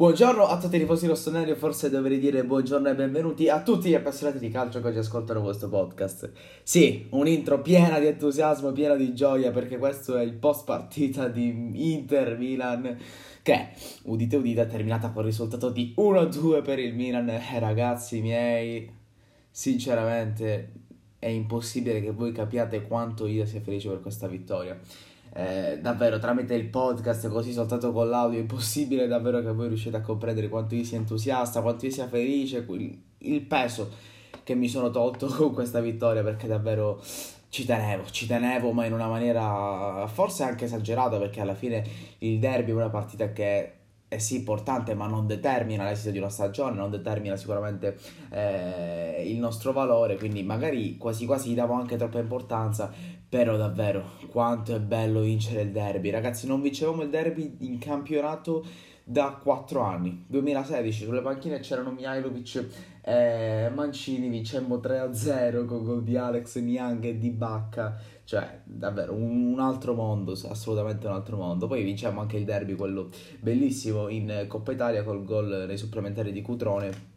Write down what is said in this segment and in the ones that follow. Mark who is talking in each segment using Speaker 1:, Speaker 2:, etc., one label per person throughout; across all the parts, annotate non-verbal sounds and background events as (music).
Speaker 1: Buongiorno a tutti i tifosi rossoneri, forse dovrei dire buongiorno e benvenuti a tutti gli appassionati di calcio che oggi ascoltano questo podcast. Sì, un intro piena di entusiasmo, piena di gioia, perché questo è il post partita di Inter-Milan, che, udite udite, è terminata con il risultato di 1-2 per il Milan. Eh, ragazzi miei, sinceramente è impossibile che voi capiate quanto io sia felice per questa vittoria eh, davvero tramite il podcast così soltanto con l'audio è impossibile davvero che voi riusciate a comprendere quanto io sia entusiasta, quanto io sia felice, il peso che mi sono tolto (laughs) con questa vittoria perché davvero ci tenevo, ci tenevo ma in una maniera forse anche esagerata perché alla fine il derby è una partita che è sì importante ma non determina l'esito di una stagione, non determina sicuramente eh, il nostro valore, quindi magari quasi quasi gli davo anche troppa importanza, però davvero quanto è bello vincere il derby, ragazzi non vincevamo il derby in campionato da 4 anni, 2016 sulle panchine c'erano Mihailovic e Mancini, vincemmo 3-0 con gol di Alex Niang e di Bacca, cioè davvero un, altro mondo, assolutamente un altro mondo. Poi vinciamo anche il derby, quello bellissimo in Coppa Italia col gol nei supplementari di Cutrone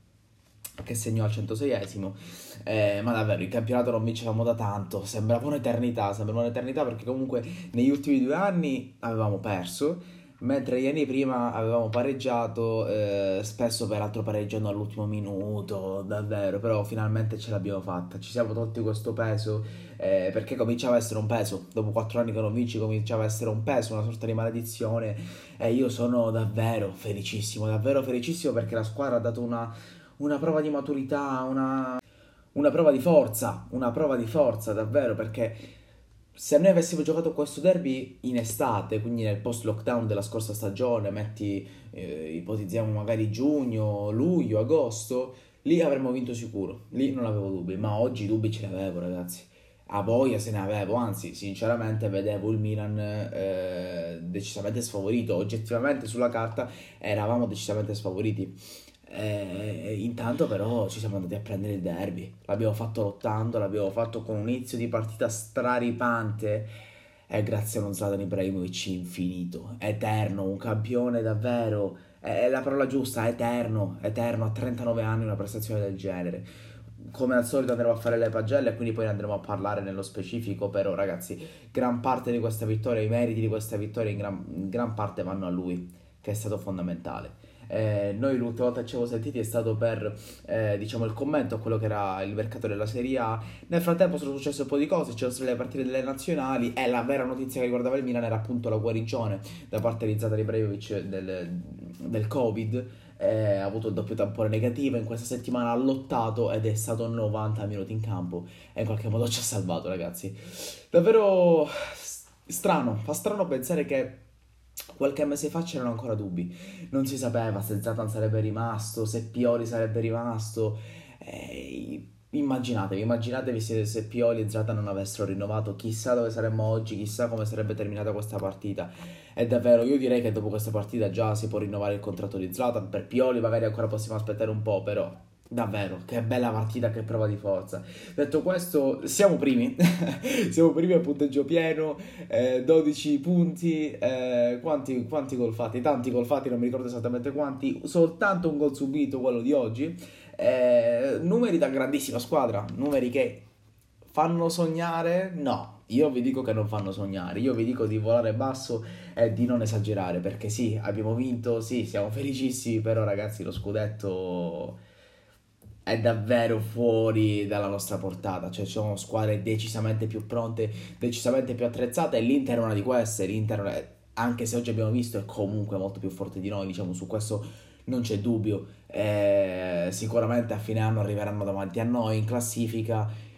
Speaker 1: che segnò al 106esimo. Eh, ma davvero il campionato non vincevamo da tanto, sembrava un'eternità, sembrava un'eternità perché comunque negli ultimi due anni avevamo perso mentre gli anni prima avevamo pareggiato, eh, spesso peraltro pareggiando all'ultimo minuto, davvero, però finalmente ce l'abbiamo fatta, ci siamo tolti questo peso, eh, perché cominciava a essere un peso, dopo quattro anni che non vinci cominciava a essere un peso, una sorta di maledizione, e io sono davvero felicissimo, davvero felicissimo perché la squadra ha dato una, una prova di maturità, una, una prova di forza, una prova di forza davvero perché se noi avessimo giocato questo derby in estate, quindi nel post lockdown della scorsa stagione, metti, eh, ipotizziamo magari giugno, luglio, agosto, lì avremmo vinto sicuro, lì non avevo dubbi, ma oggi dubbi ce li avevo ragazzi. A voglia se ne avevo, anzi, sinceramente vedevo il Milan eh, decisamente sfavorito. Oggettivamente sulla carta eravamo decisamente sfavoriti. Eh, intanto però ci siamo andati a prendere il derby, l'abbiamo fatto lottando, l'abbiamo fatto con un inizio di partita straripante. E grazie a uno Zlatan Ibrahimovic infinito, eterno, un campione davvero, è la parola giusta, eterno, eterno, a 39 anni una prestazione del genere. Come al solito andremo a fare le pagelle e quindi poi andremo a parlare nello specifico, però ragazzi, gran parte di questa vittoria, i meriti di questa vittoria in gran, in gran parte vanno a lui, che è stato fondamentale eh, noi l'ultima volta che ci avevo sentiti è stato per eh, diciamo il commento a quello che era il mercato della Serie A. Nel frattempo sono successe un po' di cose, c'erano state le partite delle nazionali e la vera notizia che riguardava il Milan era appunto la guarigione da parte di Zlatan Ibrahimovic del, del Covid. Eh, ha avuto il doppio tampone negativo, in questa settimana ha lottato ed è stato 90 minuti in campo e in qualche modo ci ha salvato ragazzi. Davvero strano, fa strano pensare che Qualche mese fa c'erano ancora dubbi, non si sapeva se Zatan sarebbe rimasto, se Pioli sarebbe rimasto. Eh, immaginatevi, immaginatevi se, se Pioli e Zatan non avessero rinnovato, chissà dove saremmo oggi, chissà come sarebbe terminata questa partita. E davvero, io direi che dopo questa partita già si può rinnovare il contratto di Zlatan, per Pioli magari ancora possiamo aspettare un po', però Davvero, che bella partita, che prova di forza. Detto questo, siamo primi, (laughs) siamo primi a punteggio pieno, eh, 12 punti, eh, quanti, quanti gol fatti? Tanti gol fatti, non mi ricordo esattamente quanti, soltanto un gol subito, quello di oggi. Eh, numeri da grandissima squadra, numeri che fanno sognare? No, io vi dico che non fanno sognare, io vi dico di volare basso e di non esagerare, perché sì, abbiamo vinto, sì, siamo felicissimi, però ragazzi lo scudetto è davvero fuori dalla nostra portata, cioè ci sono squadre decisamente più pronte, decisamente più attrezzate. E l'Inter è una di queste, l'Inter anche se oggi abbiamo visto è comunque molto più forte di noi, diciamo su questo non c'è dubbio, eh, sicuramente a fine anno arriveranno davanti a noi in classifica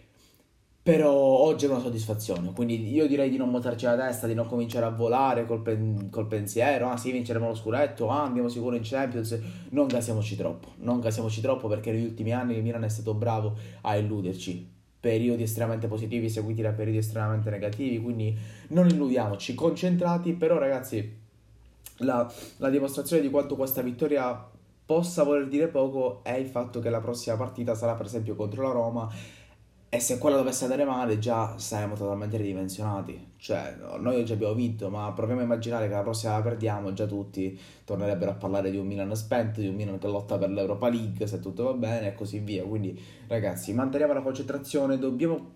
Speaker 1: però oggi è una soddisfazione, quindi io direi di non montarci la testa, di non cominciare a volare col, pen- col pensiero, ah sì vinceremo lo scuretto, ah andiamo sicuro in Champions, non gasiamoci troppo, non gasiamoci troppo perché negli ultimi anni il Milan è stato bravo a illuderci, periodi estremamente positivi seguiti da periodi estremamente negativi, quindi non illudiamoci, concentrati, però ragazzi la, la dimostrazione di quanto questa vittoria possa voler dire poco è il fatto che la prossima partita sarà per esempio contro la Roma E se quello dovesse andare male, già saremo totalmente ridimensionati. Cioè, noi oggi abbiamo vinto, ma proviamo a immaginare che la prossima la perdiamo, già tutti tornerebbero a parlare di un Milan spento, di un Milan che lotta per l'Europa League, se tutto va bene e così via. Quindi, ragazzi, manteniamo la concentrazione, dobbiamo...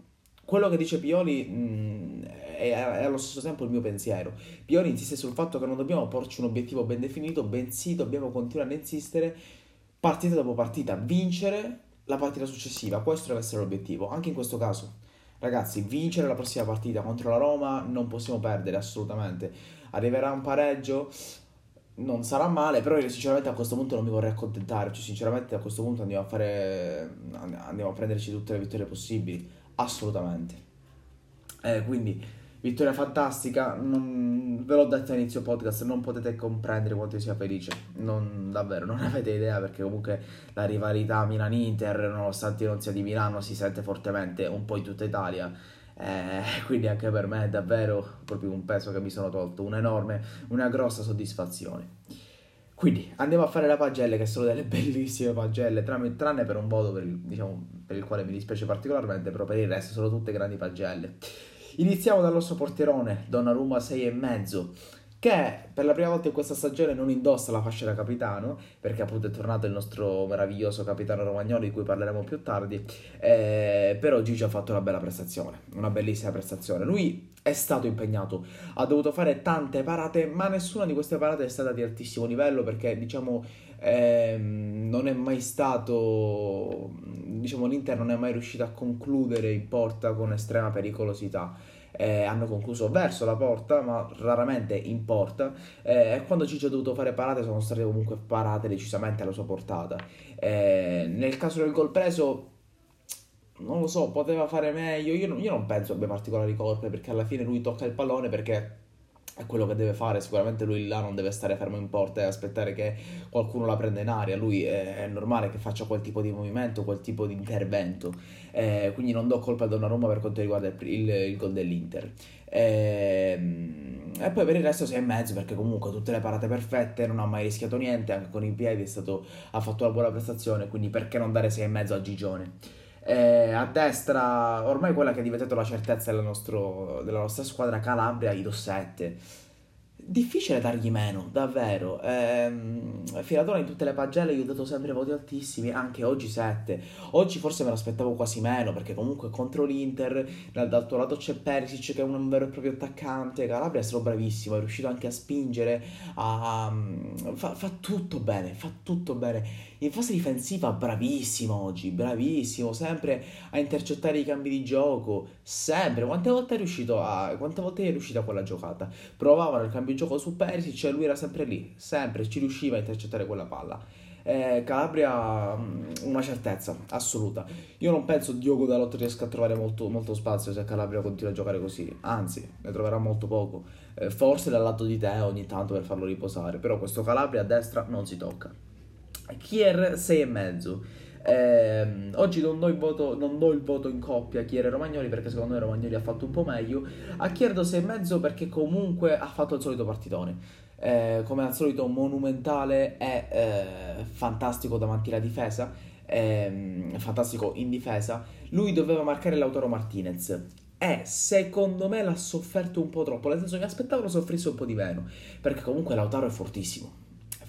Speaker 1: Quello che dice Pioli mh, è, è allo stesso tempo il mio pensiero. Pioli insiste sul fatto che non dobbiamo porci un obiettivo ben definito, bensì dobbiamo continuare a insistere partita dopo partita, vincere la partita successiva. Questo deve essere l'obiettivo, anche in questo caso. Ragazzi, vincere la prossima partita contro la Roma non possiamo perdere assolutamente. Arriverà un pareggio, non sarà male, però io sinceramente a questo punto non mi vorrei accontentare. Cioè, sinceramente a questo punto andiamo a fare. andiamo a prenderci tutte le vittorie possibili. Assolutamente. Eh, quindi Vittoria fantastica, non, ve l'ho detto all'inizio podcast, non potete comprendere quanto io sia felice, non, davvero, non (laughs) avete idea perché comunque la rivalità Milan-Inter, nonostante non sia di Milano, si sente fortemente un po' in tutta Italia, eh, (laughs) quindi anche per me è davvero proprio un peso che mi sono tolto, un'enorme, una grossa soddisfazione. Quindi andiamo a fare le pagelle che sono delle (laughs) bellissime pagelle, tranne, tranne per un voto per diciamo, per il quale mi dispiace particolarmente, però per il resto sono tutte grandi pagelle. Iniziamo dal nostro porterone, Donnarumma 6,5, che per la prima volta in questa stagione non indossa la fascia da capitano, perché appunto è tornato il nostro meraviglioso capitano Romagnoli, di cui parleremo più tardi, eh, però Gigi ha fatto una bella prestazione, una bellissima prestazione. Lui è stato impegnato, ha dovuto fare tante parate, ma nessuna di queste parate è stata di altissimo livello, perché diciamo eh, non è mai stato, diciamo l'Inter non è mai riuscito a concludere in porta con estrema pericolosità. Eh, hanno concluso verso la porta, ma raramente in porta. Eh, quando Ciccio ha dovuto fare parate, sono state comunque parate decisamente alla sua portata. Eh, nel caso del gol preso, non lo so, poteva fare meglio. Io non, io non penso abbia particolari colpe perché alla fine lui tocca il pallone perché è quello che deve fare. Sicuramente lui là non deve stare fermo in porta e aspettare che qualcuno la prenda in aria. Lui è, è normale che faccia quel tipo di movimento, quel tipo di intervento. Eh, quindi non do colpa a Donnarumma per quanto riguarda il, il, il gol dell'Inter. Eh, e poi per il resto 6 e mezzo perché comunque tutte le parate perfette, non ha mai rischiato niente, anche con i piedi stato, ha fatto una buona prestazione, quindi perché non dare 6 e mezzo a Gigione? Eh, a destra, ormai quella che è diventata la certezza della, nostro, della nostra squadra Calabria, i do 7 difficile dargli meno, davvero. Ehm, fino ad ora in tutte le pagelle gli ho dato sempre voti altissimi, anche oggi 7. Oggi forse me l'aspettavo quasi meno, perché comunque contro l'Inter, dal, tuo lato c'è Perisic che è un vero e proprio attaccante, Calabria è stato bravissimo, è riuscito anche a spingere, a, fa, fa tutto bene, fa tutto bene. In fase difensiva bravissimo oggi, bravissimo, sempre a intercettare i cambi di gioco, sempre. Quante volte è riuscito a, quante volte è riuscito a quella giocata? Provavano il cambio di gioco su Perisic e lui era sempre lì, sempre ci riusciva a intercettare quella palla. Eh, Calabria mm, una certezza assoluta. Io non penso Diogo Dalot riesca a trovare molto, molto, spazio se Calabria continua a giocare così, anzi ne troverà molto poco. Eh, forse dal lato di te ogni tanto per farlo riposare, però questo Calabria a destra non si tocca. Kier 6,5. Eh, oggi non do, voto, non do, il voto in coppia a Chier e Romagnoli perché secondo me Romagnoli ha fatto un po' meglio. A Chier do 6,5 perché comunque ha fatto il solito partitone. Eh, come al solito monumentale è eh, fantastico davanti alla difesa, ehm, fantastico in difesa. Lui doveva marcare Lautaro Martinez e secondo me l'ha sofferto un po' troppo, nel senso che aspettavo lo soffrisse un po' di meno, perché comunque Lautaro è fortissimo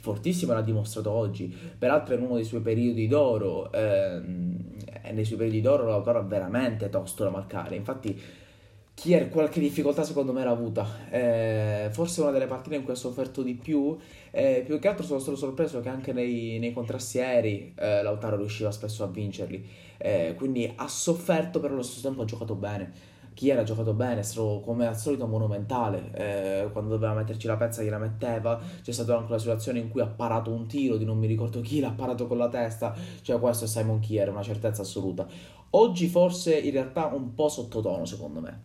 Speaker 1: fortissimo, l'ha dimostrato oggi. Peraltro, in uno dei suoi periodi d'oro, ehm, e nei suoi periodi d'oro, l'autore è veramente tosto da marcare. Infatti, Kier qualche difficoltà secondo me l'ha avuta. Eh, forse una delle partite in cui ha sofferto di più. Eh, più che altro sono stato sorpreso che anche nei, nei contrasti aerei eh, Lautaro riusciva spesso a vincerli. Eh, quindi ha sofferto, però allo stesso tempo ha giocato bene. Kier ha giocato bene, è stato come al solito monumentale, eh, quando doveva metterci la pezza gliela metteva, c'è stata anche una situazione in cui ha parato un tiro di non mi ricordo chi, l'ha parato con la testa, cioè questo è Simon Kier, una certezza assoluta. Oggi forse in realtà un po' sottotono secondo me.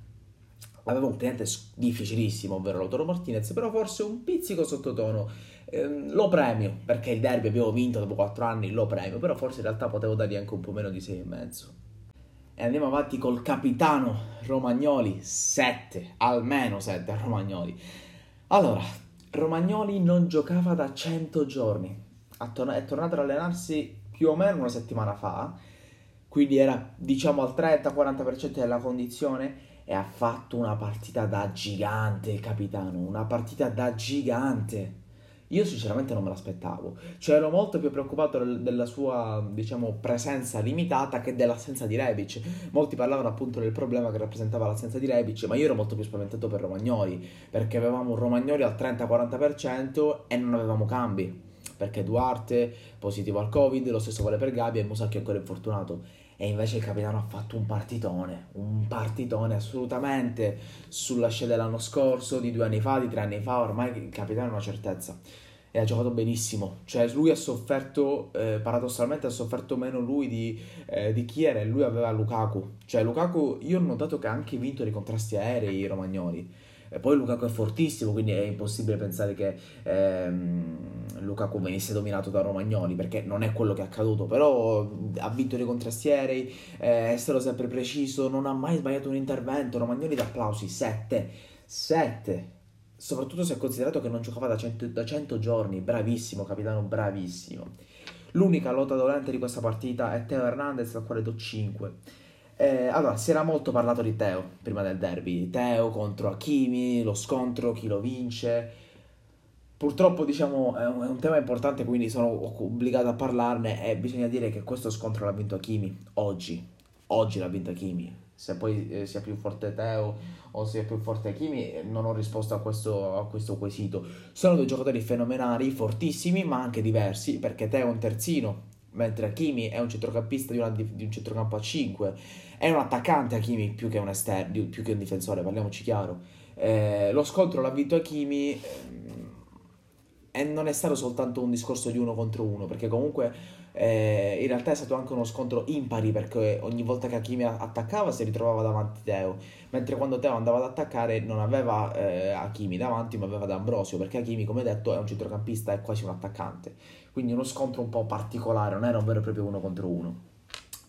Speaker 1: Aveva un cliente difficilissimo, ovvero Lautaro Martinez, però forse un pizzico sottotono. Eh, lo premio, perché il derby abbiamo vinto dopo 4 anni, lo premio, però forse in realtà potevo dargli anche un po' meno di 6,5. E andiamo avanti col capitano Romagnoli, 7, almeno 7 a Romagnoli. Allora, Romagnoli non giocava da 100 giorni, è tornato ad allenarsi più o meno una settimana fa, quindi era diciamo al 30-40% della condizione e ha fatto una partita da gigante il capitano, una partita da gigante. Io sinceramente non me l'aspettavo, cioè ero molto più preoccupato della sua, diciamo, presenza limitata che dell'assenza di Rebic. Molti parlavano appunto del problema che rappresentava l'assenza di Rebic, ma io ero molto più spaventato per Romagnoli, perché avevamo un Romagnoli al 30-40% e non avevamo cambi, perché Duarte positivo al Covid, lo stesso vale per Gabi e Musacchio ancora infortunato e invece il capitano ha fatto un partitone, un partitone assolutamente sulla scia dell'anno scorso, di due anni fa, di tre anni fa, ormai il capitano è una certezza. E ha giocato benissimo, cioè lui ha sofferto, eh, paradossalmente ha sofferto meno lui di, eh, di chi era e lui aveva Lukaku, cioè Lukaku io ho notato che ha anche vinto dei contrasti aerei i romagnoli, e poi Lukaku è fortissimo, quindi è impossibile pensare che ehm, Lukaku venisse dominato da Romagnoli, perché non è quello che è accaduto, però ha vinto dei contrasti aerei, eh, è stato sempre preciso, non ha mai sbagliato un intervento, Romagnoli d'applausi, 7, 7, soprattutto se è considerato che non giocava da 100, da 100 giorni, bravissimo capitano, bravissimo. L'unica lotta dolente di questa partita è Teo Hernandez, al quale do 5 eh, allora, si era molto parlato di Teo prima del derby. Teo contro Hakimi, lo scontro, chi lo vince. Purtroppo, diciamo, è un, è un, tema importante, quindi sono obbligato a parlarne e bisogna dire che questo scontro l'ha vinto Hakimi oggi. Oggi l'ha vinto Hakimi. Se poi eh, sia più forte Teo o sia più forte Hakimi, non ho risposto a questo, a questo quesito. Sono due giocatori fenomenali, fortissimi, ma anche diversi, perché Teo è un terzino, mentre Hakimi è un centrocampista di, una, di un centrocampo a 5, è un attaccante Hakimi più che un esterno, più che un difensore, parliamoci chiaro. Eh, lo scontro l'ha vinto Hakimi ehm, e non è stato soltanto un discorso di uno contro uno, perché comunque eh, in realtà è stato anche uno scontro impari, perché ogni volta che Hakimi attaccava si ritrovava davanti Teo, mentre quando Teo andava ad attaccare non aveva eh, Hakimi davanti, ma aveva D'Ambrosio, perché Hakimi, come detto, è un centrocampista, è quasi un attaccante quindi uno scontro un po' particolare, non era un vero e proprio uno contro uno.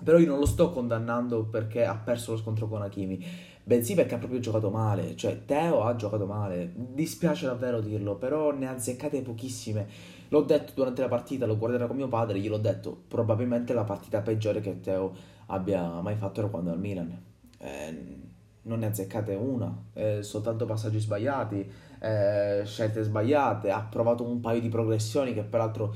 Speaker 1: Però io non lo sto condannando perché ha perso lo scontro con Hakimi, bensì perché ha proprio giocato male, cioè Teo ha giocato male, dispiace davvero dirlo, però ne ha azzeccate pochissime. L'ho detto durante la partita, l'ho guardata con mio padre, gliel'ho detto, probabilmente la partita peggiore che Teo abbia mai fatto era quando al Milan. Eh, non ne azzeccate una, eh, soltanto passaggi sbagliati, eh, scelte sbagliate, ha provato un paio di progressioni che peraltro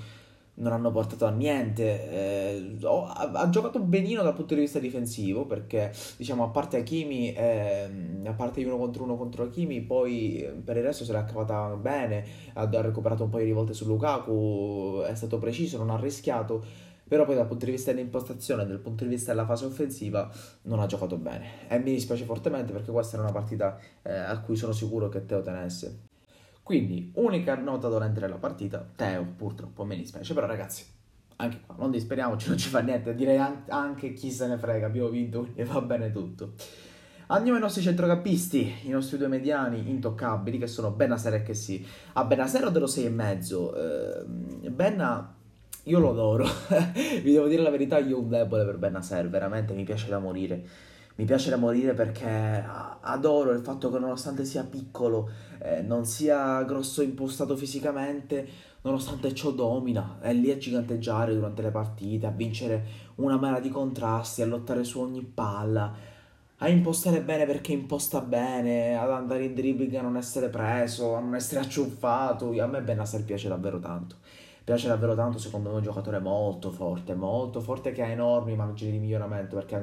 Speaker 1: non hanno portato a niente. Eh, ha, ha, giocato benino dal punto di vista difensivo perché, diciamo, a parte Hakimi, eh, a parte uno contro uno contro Hakimi, poi per il resto se l'ha cavata bene, ha, ha recuperato un paio di volte su Lukaku, è stato preciso, non ha rischiato. Però poi dal punto di vista dell'impostazione, dal punto di vista della fase offensiva, non ha giocato bene. E mi dispiace fortemente perché questa era una partita eh, a cui sono sicuro che Teo tenesse. Quindi, unica nota dolente della partita, Teo purtroppo, ne dispiace, però ragazzi, anche qua, non disperiamoci, non ci fa niente, direi anche chi se ne frega, abbiamo vinto, quindi va bene tutto. Andiamo ai nostri centrocampisti, i nostri due mediani intoccabili, che sono Benaser e che. A Benaser ho dello 6,5. Eh, Benna, io lo adoro, (laughs) vi devo dire la verità, io ho un debole per Benaser, veramente mi piace da morire mi piace da morire perché adoro il fatto che nonostante sia piccolo, eh, non sia grosso impostato fisicamente, nonostante ciò domina, è lì a giganteggiare durante le partite, a vincere una marea di contrasti, a lottare su ogni palla, a impostare bene perché imposta bene, ad andare in dribbling a non essere preso, a non essere acciuffato. A me Benasser piace davvero tanto. Piace davvero tanto, secondo me è un giocatore molto forte, molto forte che ha enormi margini di miglioramento perché è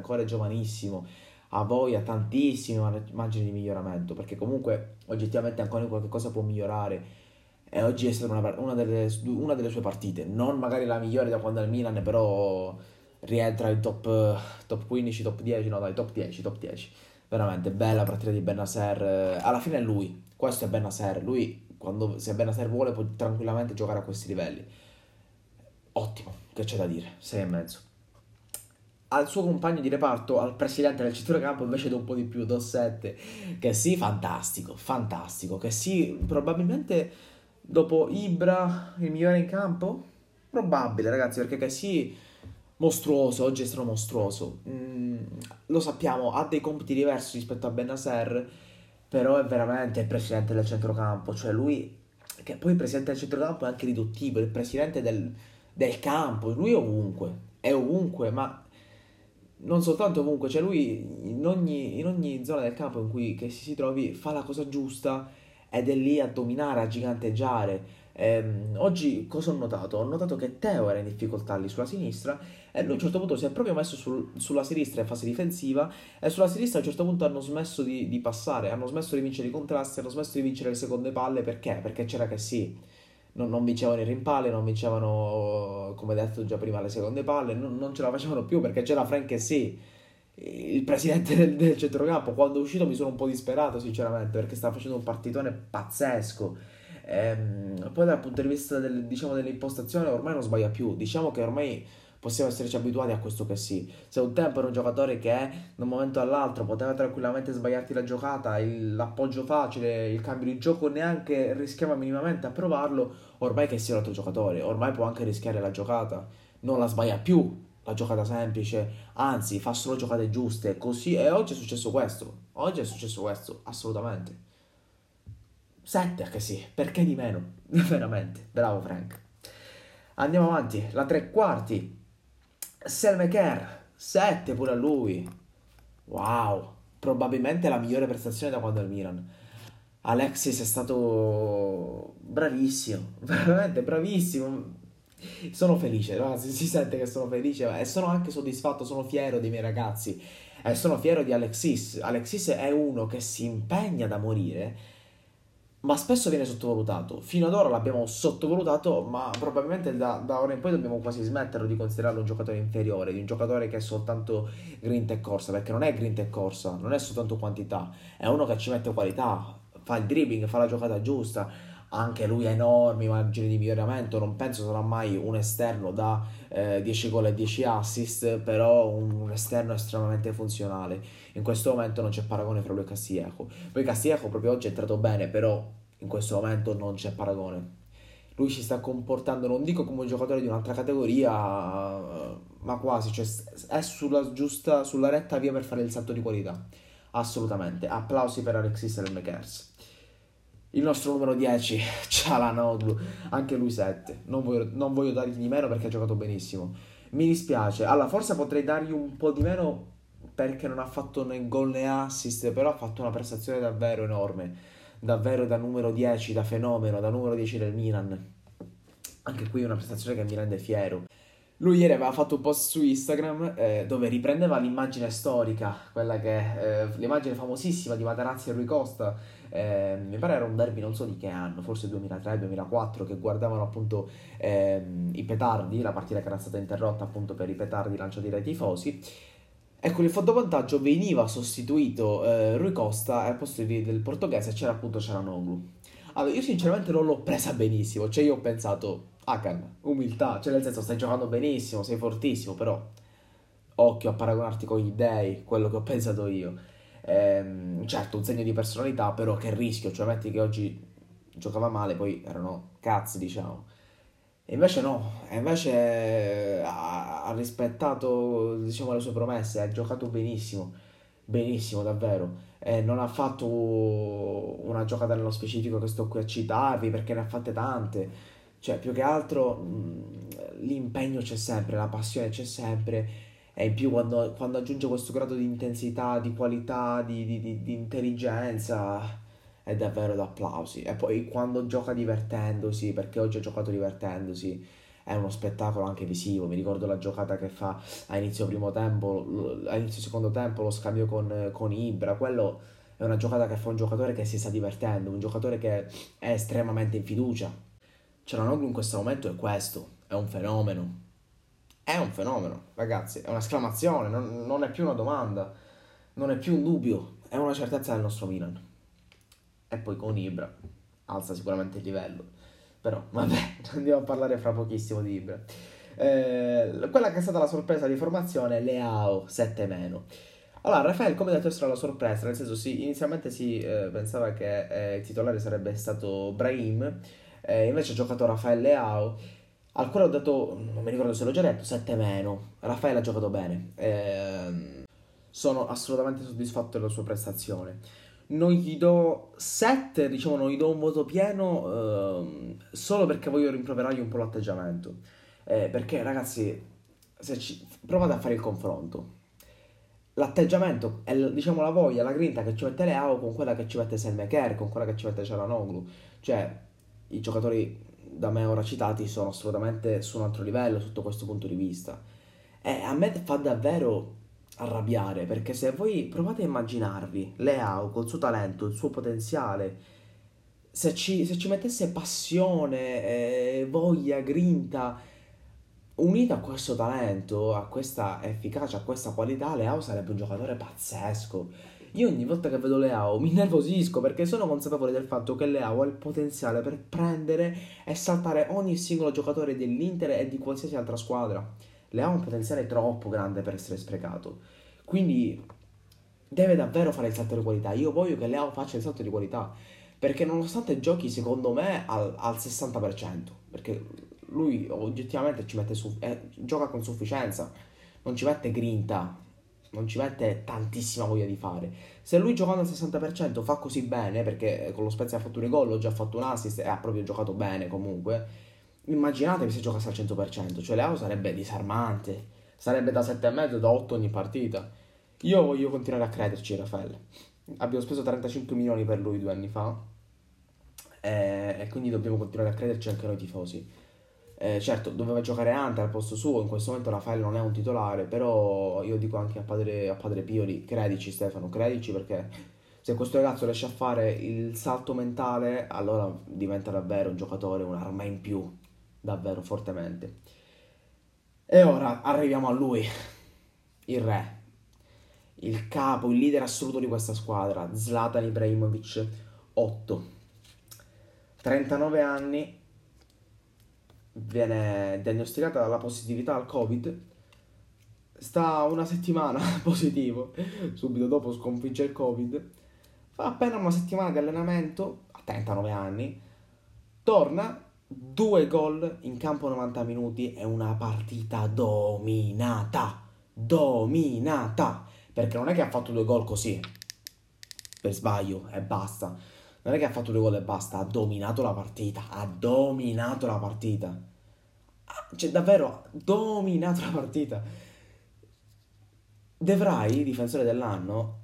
Speaker 1: ancora giovanissimo ha voglia tantissimi margini di miglioramento perché comunque oggettivamente ancora qualche cosa può migliorare. E oggi è stata una, una, delle, una, delle, sue partite. Non magari la migliore da quando è al Milan però rientra in top, top 15 top 10 no dai top 10 top 10 veramente bella partita di Benasser alla fine è lui questo è Benasser lui quando se Benasser vuole può tranquillamente giocare a questi livelli. Ottimo che c'è da dire? 6 e mezzo al suo compagno di reparto, al presidente del centrocampo, invece do un po' di più, do 7. Che sì, fantastico, fantastico. Che sì, probabilmente dopo Ibra il migliore in campo? Probabile, ragazzi, perché che sì, mostruoso, oggi è stato mostruoso. Mm, lo sappiamo, ha dei compiti diversi rispetto a Benasser, però è veramente il presidente del centrocampo. Cioè lui, che poi il presidente del centrocampo è anche riduttivo, il presidente del, del campo, lui è ovunque, è ovunque, ma non soltanto ovunque, cioè lui in ogni, in ogni zona del campo in cui si, si trovi fa la cosa giusta ed è lì a dominare, a giganteggiare. Eh, oggi cosa ho notato? Ho notato che Teo era in difficoltà lì sulla sinistra e lui a un certo punto si è proprio messo sul, sulla sinistra in fase difensiva e sulla sinistra a un certo punto hanno smesso di, di, passare, hanno smesso di vincere i contrasti, hanno smesso di vincere le seconde palle perché? Perché c'era che sì. Non, non vincevano i rimpalli, non vincevano, come detto già prima, le seconde palle, non, non ce la facevano più perché c'era Frank e sì il presidente del, del centrocampo. Quando è uscito mi sono un po' disperato, sinceramente, perché stava facendo un partitone pazzesco. Ehm, poi dal punto di vista del, diciamo, dell'impostazione ormai non sbaglia più. Diciamo che ormai possiamo esserci abituati a questo che sì. Se un tempo era un giocatore che da un momento all'altro poteva tranquillamente sbagliarti la giocata, il, l'appoggio facile, il cambio di gioco neanche rischiava minimamente a provarlo, ormai che sia un altro giocatore, ormai può anche rischiare la giocata, non la sbaglia più la giocata semplice, anzi fa solo giocate giuste, così e oggi è successo questo, oggi è successo questo, assolutamente. 7 che sì, perché di meno? (laughs) Veramente, bravo Frank. Andiamo avanti, la tre quarti, Selmeker, 7 pure a lui. Wow, probabilmente la migliore prestazione da quando è il Milan. Alexis è stato bravissimo, (laughs) veramente bravissimo. Sono felice, si, si sente che sono felice e sono anche soddisfatto, sono fiero dei miei ragazzi e sono fiero di Alexis. Alexis è uno che si impegna da morire ma spesso viene sottovalutato. Fino ad ora l'abbiamo sottovalutato, ma probabilmente da, da, ora in poi dobbiamo quasi smetterlo di considerarlo un giocatore inferiore, di un giocatore che è soltanto grinta e corsa, perché non è grinta e corsa, non è soltanto quantità, è uno che ci mette qualità, fa il dribbling, fa la giocata giusta, anche lui ha enormi margini di miglioramento, non penso sarà mai un esterno da eh, 10 gol e 10 assist, però un, un, esterno estremamente funzionale. In questo momento non c'è paragone fra lui e Castillejo. Poi Castillejo proprio oggi è entrato bene, però in questo momento non c'è paragone. Lui si sta comportando, non dico come un giocatore di un'altra categoria, ma quasi, cioè è sulla giusta, sulla retta via per fare il salto di qualità. Assolutamente. Applausi per Alexis Elmekers. Il nostro numero 10, (laughs) Cialanoglu, anche lui 7. Non voglio, non voglio dargli di meno perché ha giocato benissimo. Mi dispiace. Allora, forse potrei dargli un po' di meno perché non ha fatto né gol né assist, però ha fatto una prestazione davvero enorme davvero da numero 10, da fenomeno, da numero 10 del Milan. Anche qui una prestazione che mi rende fiero. Lui ieri aveva fatto un post su Instagram eh, dove riprendeva l'immagine storica, quella che eh, l'immagine famosissima di Materazzi e Rui Costa. Eh, mi pare era un derby non so di che anno, forse 2003-2004, che guardavano appunto ehm, i petardi, la partita che era stata interrotta appunto per i petardi lanciati dai tifosi. E con il fotovantaggio veniva sostituito eh, Rui Costa e al posto di, del portoghese c'era appunto Cialanoglu. Allora, io sinceramente non l'ho presa benissimo, cioè io ho pensato, Akan, umiltà, cioè nel senso stai giocando benissimo, sei fortissimo, però occhio a paragonarti con gli dei, quello che ho pensato io. Ehm, certo, un segno di personalità, però che rischio, cioè metti che oggi giocava male, poi erano cazzi, diciamo. E invece no, e invece ha, ha rispettato diciamo, le sue promesse, ha giocato benissimo, benissimo davvero. E non ha fatto una giocata nello specifico che sto qui a citarvi perché ne ha fatte tante. Cioè, più che altro mh, l'impegno c'è sempre, la passione c'è sempre. E in più quando, quando aggiunge questo grado di intensità, di qualità, di, di, di, di intelligenza è davvero da applausi. E poi quando gioca divertendosi, perché oggi ha giocato divertendosi, è uno spettacolo anche visivo. Mi ricordo la giocata che fa a inizio primo tempo, a inizio secondo tempo, lo scambio con, con Ibra. Quello è una giocata che fa un giocatore che si sta divertendo, un giocatore che è estremamente in fiducia. Cialanoglu in questo momento è questo, è un fenomeno. È un fenomeno, ragazzi, è un'esclamazione, non, non è più una domanda, non è più un dubbio, è una certezza del nostro Milan e poi con Ibra alza sicuramente il livello. Però vabbè, (laughs) andiamo a parlare fra pochissimo di Ibra. Eh, quella che è stata la sorpresa di formazione, Leao 7 meno. Allora, Rafael, come detto, sarà la sorpresa, nel senso, sì, inizialmente si eh, pensava che eh, il titolare sarebbe stato Brahim, eh, invece ha giocato Rafael Leao, al quale ho dato, non mi ricordo se l'ho già detto, 7 meno. Rafael ha giocato bene, ehm, sono assolutamente soddisfatto della sua prestazione non gli do 7, diciamo, non gli do un voto pieno eh, solo perché voglio rimproverargli un po' l'atteggiamento. Eh, perché ragazzi, ci, provate a fare il confronto. l'atteggiamento, è, diciamo la voglia, la grinta che ci mette Leao con quella che ci mette Selmeker, con quella che ci mette Cialanoglu. Cioè, i giocatori da me ora citati sono assolutamente su un altro livello sotto questo punto di vista. E a me fa davvero arrabbiare perché se voi provate a immaginarvi Leao col suo talento, il suo potenziale, se ci, se ci mettesse passione, eh, voglia, grinta, unita a questo talento, a questa efficacia, a questa qualità, Leao sarebbe un giocatore pazzesco. Io ogni volta che vedo Leao mi nervosisco perché sono consapevole del fatto che Leao ha il potenziale per prendere e saltare ogni singolo giocatore dell'Inter e di qualsiasi altra squadra. Leao ha un potenziale troppo grande per essere sprecato. Quindi deve davvero fare il salto di qualità. Io voglio che Leao faccia il salto di qualità. Perché nonostante giochi secondo me al, al 60%, perché lui oggettivamente ci mette su, eh, gioca con sufficienza, non ci mette grinta, non ci mette tantissima voglia di fare. Se lui giocando al 60% fa così bene, perché con lo Spezia ha fatto un gol, ha già fatto un assist e ha proprio giocato bene comunque, immaginatevi se giocasse al 100%, cioè Leao sarebbe disarmante, sarebbe da 7,5 da 8 ogni partita. Io voglio continuare a crederci, Raffaele. Abbiamo speso 35 milioni per lui due anni fa e, e quindi dobbiamo continuare a crederci anche noi tifosi. Eh, certo, doveva giocare Ante al posto suo, in questo momento Raffaele non è un titolare, però io dico anche a padre, a padre Pioli, credici Stefano, credici perché se questo ragazzo riesce a fare il salto mentale, allora diventa davvero un giocatore, un'arma in più, davvero fortemente. E ora arriviamo a lui, il re, il capo, il leader assoluto di questa squadra, Zlatan Ibrahimovic, 8. 39 anni, viene diagnosticata la positività al Covid, sta una settimana (laughs) positivo, subito dopo sconfigge il Covid, fa appena una settimana di allenamento, a 39 anni, torna, due gol in campo 90 minuti e una partita dominata, dominata, perché non è che ha fatto due gol così, per sbaglio e basta non è che ha fatto due gol e basta, ha dominato la partita, ha dominato la partita. Cioè, davvero, ha dominato la partita. De Vrij, difensore dell'anno,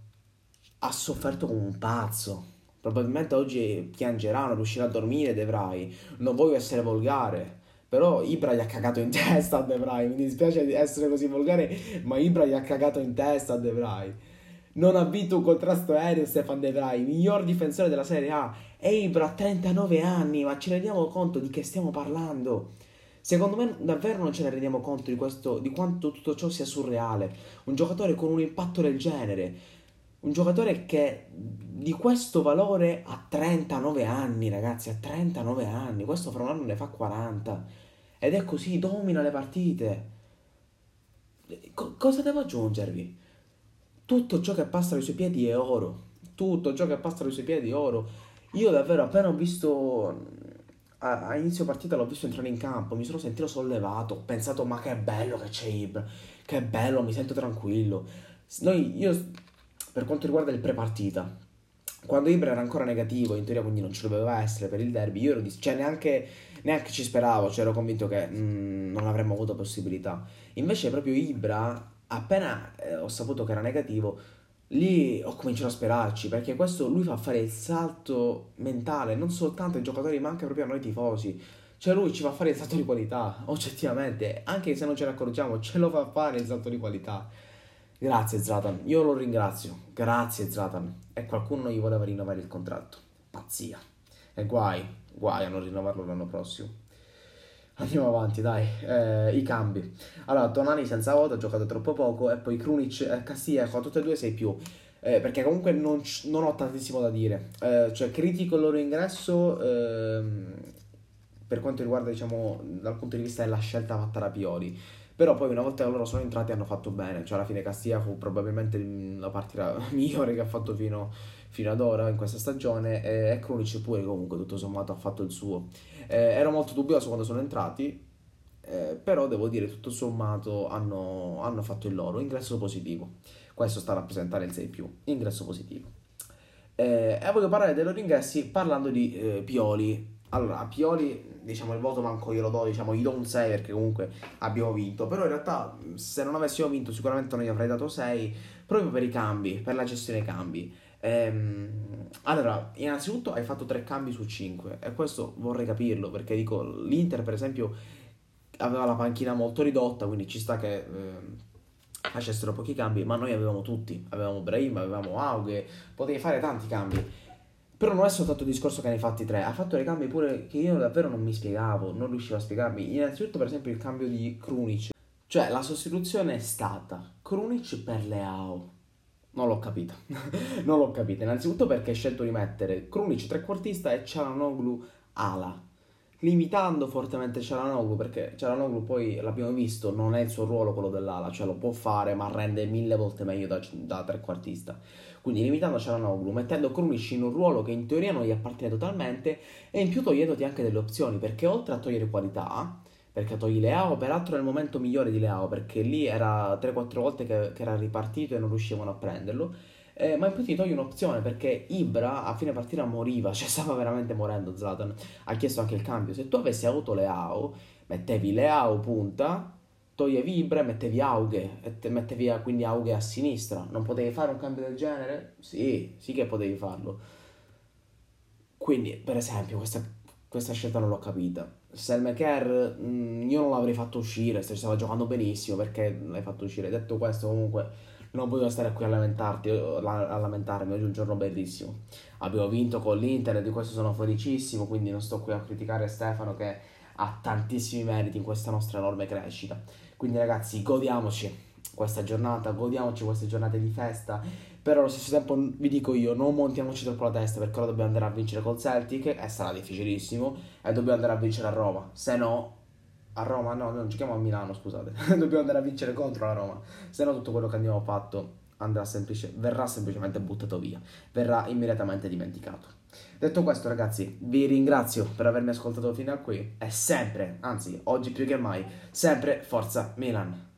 Speaker 1: ha sofferto come un pazzo. Probabilmente oggi piangerà, non riuscirà a dormire De Vrij. Non voglio essere volgare. Però Ibra gli ha cagato in testa a De Vrij. Mi dispiace di essere così volgare, ma Ibra gli ha cagato in testa a De Vrij non ha vinto un contrasto aereo Stefan De Vrij, miglior difensore della Serie A. Eibra ha 39 anni, ma ci rendiamo conto di che stiamo parlando? Secondo me davvero non ce ne rendiamo conto di, questo, di quanto tutto ciò sia surreale. Un giocatore con un impatto del genere, un giocatore che di questo valore ha 39 anni, ragazzi, ha 39 anni, questo fra un anno ne fa 40. Ed è così, domina le partite. Co- cosa devo aggiungervi? Tutto ciò che passa ai suoi piedi è oro. Tutto ciò che passa ai suoi piedi è oro. Io davvero appena ho visto a, inizio partita l'ho visto entrare in campo, mi sono sentito sollevato, ho pensato ma che bello che c'è Ibra, che bello, mi sento tranquillo. Noi, io, per quanto riguarda il pre-partita, quando Ibra era ancora negativo, in teoria quindi non ci doveva essere per il derby, io ero dis- cioè neanche, neanche ci speravo, cioè ero convinto che mm, non avremmo avuto possibilità. Invece proprio Ibra appena eh, ho saputo che era negativo, lì ho cominciato a sperarci perché questo lui fa fare il salto mentale non soltanto ai giocatori ma anche proprio a noi tifosi. Cioè lui ci fa fare il salto di qualità, (laughs) oggettivamente, anche se non ce ne accorgiamo, ce lo fa fare il salto di qualità. Grazie Zlatan, io lo ringrazio, grazie Zlatan. E qualcuno gli voleva rinnovare il contratto. Pazzia. E guai, guai a non rinnovarlo l'anno prossimo. Andiamo avanti, dai. Eh, I cambi. Allora, Tonani senza voto, ha giocato troppo poco. E poi Krunic e Cassia con tutte e due 6 più. Eh, perché comunque non, non, ho tantissimo da dire. Eh, cioè, critico il loro ingresso ehm, per quanto riguarda, diciamo, dal punto di vista della scelta fatta da Pioli. Però poi una volta che loro sono entrati hanno fatto bene. Cioè, alla fine Cassia fu probabilmente la partita (laughs) migliore che ha fatto fino, fino ad ora in questa stagione. E Krunic pure comunque, tutto sommato, ha fatto il suo. Eh, ero molto dubbioso quando sono entrati, eh, però devo dire tutto sommato hanno, hanno, fatto il loro ingresso positivo. Questo sta a rappresentare il 6 più, ingresso positivo. Eh, e voglio parlare dei loro ingressi parlando di eh, Pioli. allora, a Pioli, diciamo, il voto manco io lo do, diciamo, gli do un 6 perché comunque abbiamo vinto. Però in realtà, se non avessimo vinto, sicuramente non gli avrei dato 6, proprio per i cambi, per la gestione dei cambi. Ehm, allora, innanzitutto hai fatto 3 cambi su 5 e questo vorrei capirlo perché dico, l'Inter per esempio aveva la panchina molto ridotta, quindi ci sta che... Eh, facessero pochi cambi, ma noi avevamo tutti, avevamo Brahim, avevamo Aughe, potevi fare tanti cambi. Però non è soltanto il discorso che ne hai fatti tre, ha fatto dei cambi pure che io davvero non mi spiegavo, non riuscivo a spiegarmi. Innanzitutto, per esempio, il cambio di Krunic. Cioè, la sostituzione è stata Krunic per Leao. Non l'ho capita. (laughs) non l'ho capita. Innanzitutto perché hai scelto di mettere Krunic trequartista e Cialanoglu ala limitando fortemente Cialanoglu perché Cialanoglu poi l'abbiamo visto non è il suo ruolo quello dell'ala cioè lo può fare ma rende mille volte meglio da, da trequartista quindi limitando Cialanoglu mettendo Krunic in un ruolo che in teoria non gli appartiene totalmente e in più togliendoti anche delle opzioni perché oltre a togliere qualità perché togli Leao peraltro nel momento migliore di Leao perché lì era 3-4 volte che, che era ripartito e non riuscivano a prenderlo eh, ma in più ti toglie un'opzione perché Ibra a fine partita moriva, (laughs) cioè stava veramente morendo Zlatan. Ha chiesto anche il cambio. Se tu avessi avuto Leao, mettevi Leao punta, toglievi Ibra e mettevi Aughe e te mettevi quindi Aughe a sinistra. Non potevi fare un cambio del genere? Sì, sì che potevi farlo. Quindi, per esempio, questa, questa scelta non l'ho capita. Selmaker mm, io non l'avrei fatto uscire, se stava giocando benissimo perché l'hai fatto uscire. Detto questo, comunque non potevo stare qui a lamentarti, a lamentarmi, oggi è un giorno bellissimo. Abbiamo vinto con l'Inter di questo sono felicissimo, quindi non sto qui a criticare Stefano che ha tantissimi meriti in questa nostra enorme crescita. Quindi ragazzi, godiamoci questa giornata, godiamoci queste giornate di festa, però allo stesso tempo vi dico io, non montiamoci troppo la testa perché ora dobbiamo andare a vincere col Celtic e sarà difficilissimo e dobbiamo andare a vincere a Roma, se no a Roma, no, non giochiamo a Milano, scusate. (laughs) Dobbiamo andare a vincere contro la Roma. Se no tutto quello che abbiamo fatto andrà semplice, verrà semplicemente buttato via, verrà immediatamente dimenticato. Detto questo, ragazzi, vi ringrazio per avermi ascoltato fino a qui e sempre, anzi, oggi più che mai, sempre forza Milan.